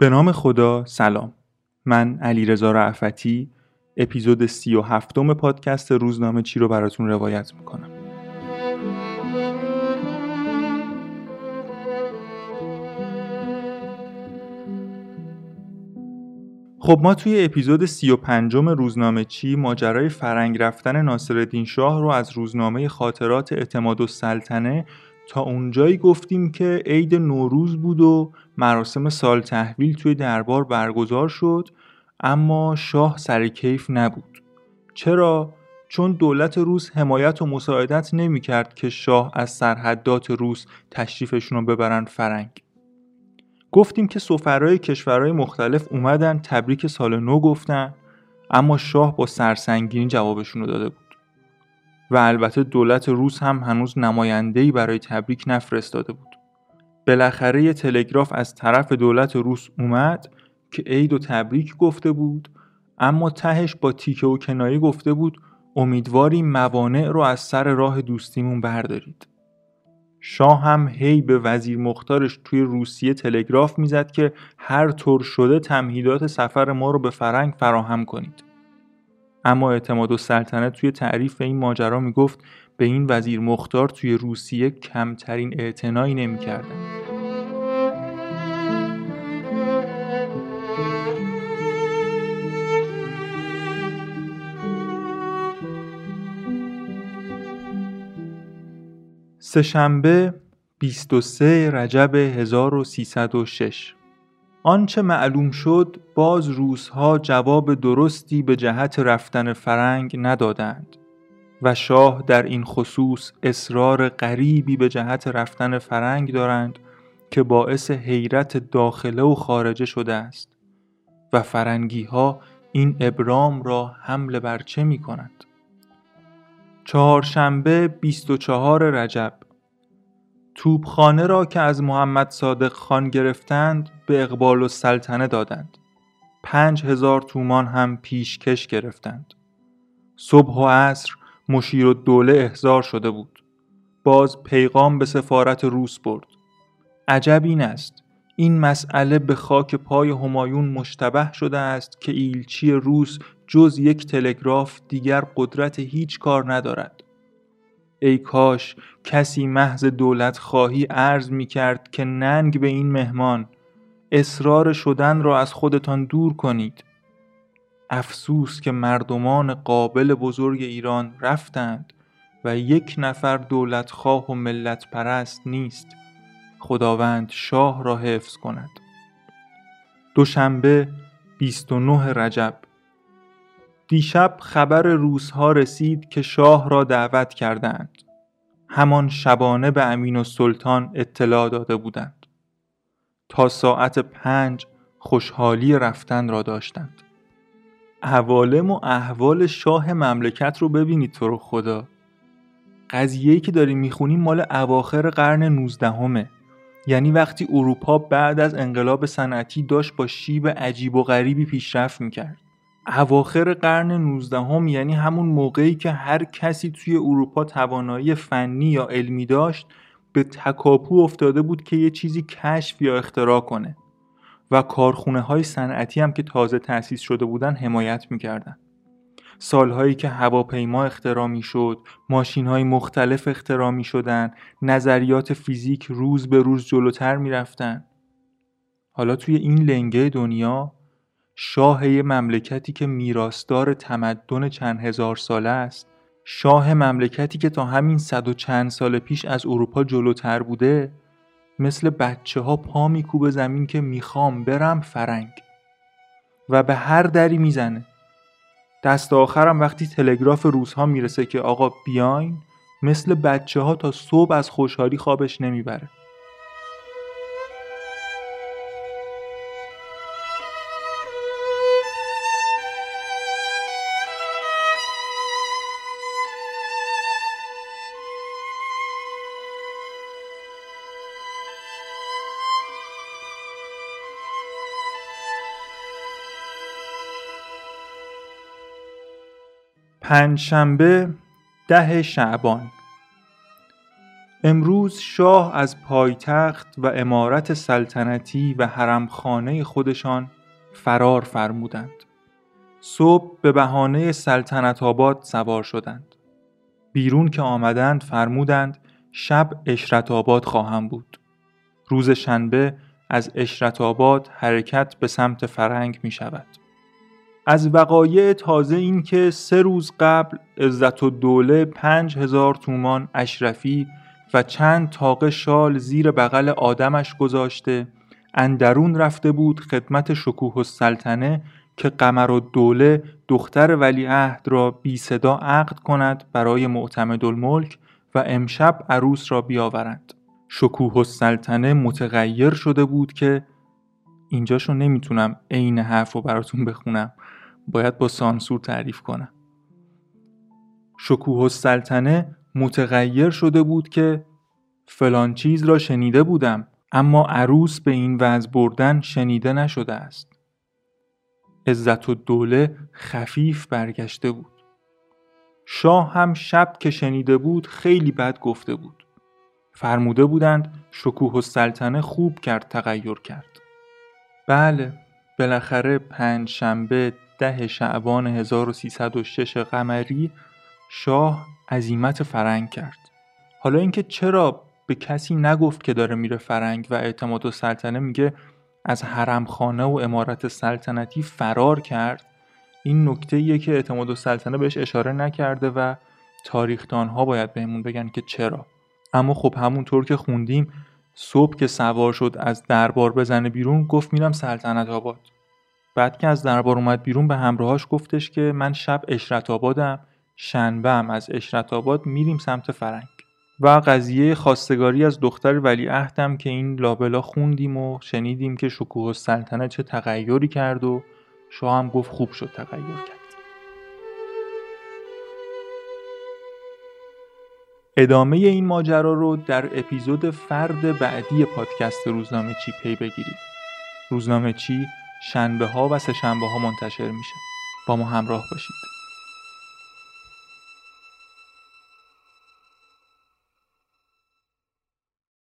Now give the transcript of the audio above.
به نام خدا سلام. من علی رضا رعفتی اپیزود سی و هفتم پادکست روزنامه چی رو براتون روایت می‌کنم. خب ما توی اپیزود سی و پنجم روزنامه چی ماجرای فرنگ رفتن ناصرالدین شاه رو از روزنامه خاطرات اعتماد و سلطنه تا اونجایی گفتیم که عید نوروز بود و مراسم سال تحویل توی دربار برگزار شد اما شاه سر کیف نبود. چرا؟ چون دولت روس حمایت و مساعدت نمی‌کرد که شاه از سرحدات روس تشریفشون رو ببرن فرنگ. گفتیم که سفرهای کشورهای مختلف اومدن تبریک سال نو گفتن اما شاه با سرسنگینی جوابشون رو داده بود. و البته دولت روس هم هنوز نماینده‌ای برای تبریک نفرستاده بود. بالاخره یه تلگراف از طرف دولت روس اومد که عید و تبریک گفته بود اما تهش با تیکه و کنایه گفته بود امیدواری موانع رو از سر راه دوستیمون بردارید. شاه هم هی به وزیر مختارش توی روسیه تلگراف می‌زد که هر طور شده تمهیدات سفر ما رو به فرنگ فراهم کنید. اما اعتماد و سلطنه توی تعریف این ماجرا می‌گفت به این وزیر مختار توی روسیه کمترین اعتنایی نمی‌کردن. سهشنبه 23 رجب 1306 آنچه معلوم شد باز روزها جواب درستی به جهت رفتن فرنگ ندادند و شاه در این خصوص اصرار غریبی به جهت رفتن فرنگ دارند که باعث حیرت داخله و خارجه شده است و فرنگی ها این ابرام را حمل بر چه می کند؟ چهارشنبه 24 رجب توبخانه را که از محمد صادق خان گرفتند به اقبال و سلطنه دادند. پنج هزار تومان هم پیشکش گرفتند. صبح و عصر مشیر و دوله احضار شده بود. باز پیغام به سفارت روس برد. عجب این است. این مسئله به خاک پای همایون مشتبه شده است که ایلچی روس جز یک تلگراف دیگر قدرت هیچ کار ندارد. ای کاش کسی محض دولت خواهی عرض می کرد که ننگ به این مهمان اصرار شدن را از خودتان دور کنید. افسوس که مردمان قابل بزرگ ایران رفتند و یک نفر دولت خواه و ملت پرست نیست. خداوند شاه را حفظ کند. دوشنبه 29 رجب. دیشب خبر روزها رسید که شاه را دعوت کردند. همان شبانه به امین و سلطان اطلاع داده بودند. تا ساعت پنج خوشحالی رفتن را داشتند. عوالم و احوال شاه مملکت رو ببینید تو رو خدا. قضیه‌ای که داریم می‌خونیم مال اواخر قرن 19 یعنی وقتی اروپا بعد از انقلاب صنعتی داشت با شیب عجیب و غریبی پیشرفت می‌کرد. اواخر قرن 19 یعنی همون موقعی که هر کسی توی اروپا توانایی فنی یا علمی داشت به تکاپو افتاده بود که یه چیزی کشف یا اختراع کنه و کارخونه های صنعتی هم که تازه تأسیس شده بودن حمایت می‌کردن سالهایی که هواپیما اختراع می شد، ماشین های مختلف اختراع می شدن، نظریات فیزیک روز به روز جلوتر می رفتن. حالا توی این لنگه دنیا شاه مملکتی که میراستار تمدن چند هزار ساله است شاه مملکتی که تا همین صد و چند سال پیش از اروپا جلوتر بوده مثل بچه ها پا میکوبه زمین که می‌خوام برم فرنگ. و به هر دری می‌زنه. دست آخرم وقتی تلگراف روزها می‌رسه که آقا بیاین مثل بچه ها تا صبح از خوشحالی خوابش نمی‌بره. پنجشنبه ده شعبان امروز شاه از پایتخت و امارت سلطنتی و حرمخانه خودشان فرار فرمودند. صبح به بهانه سلطنت آباد سوار شدند. بیرون که آمدند فرمودند شب اشرت آباد خواهم بود. روز شنبه از اشرت آباد حرکت به سمت فرنگ می شود. از وقایع تازه این که سه روز قبل عزت و دوله پنج هزار تومان اشرفی و چند تاقه شال زیر بغل آدمش گذاشته اندرون رفته بود خدمت شکوه السلطنه که قمر و دوله دختر ولیعهد را بی صدا عقد کند برای معتمد الملک و امشب عروس را بیاورند. شکوه السلطنه متغیر شده بود که اینجاشو نمی‌تونم عین حرف رو براتون بخونم. باید با سانسور تعریف کنم. شکوه السلطنه متغیر شده بود که فلان چیز را شنیده بودم اما عروس به این وضع بردن شنیده نشده است. عزت و دوله خفیف برگشته بود. شاه هم شب که شنیده بود خیلی بد گفته بود. فرموده بودند شکوه السلطنه خوب کرد تغییر کرد. بله بالاخره پنج شنبه ده شعبان 1306 قمری شاه عزیمت فرنگ کرد. حالا اینکه چرا به کسی نگفت که داره میره فرنگ و اعتماد و سلطنه میگه از حرمخانه و امارت سلطنتی فرار کرد این نکته ایه که اعتماد و سلطنه بهش اشاره نکرده و تاریختان ها باید بهمون بگن که چرا. اما خب همونطور که خوندیم صبح که سوار شد از دربار بزنه بیرون گفت میرم سلطنت آباد. بعد که از دربار اومد بیرون به همراهاش گفتش که من شب اشرت آبادم شنبه هم از اشرت آباد میریم سمت فرنگ. و قضیه خواستگاری از دختر ولیعهدم که این لابلا خوندیم و شنیدیم که شکوه السلطنه چه تغییری کرد و شاه هم گفت خوب شد تغییر کرد. ادامه این ماجرا رو در اپیزود فرد بعدی پادکست روزنامه چی پی بگیرید. روزنامه چی؟ شنبه ها و سه شنبه ها منتشر میشه. با ما همراه باشید.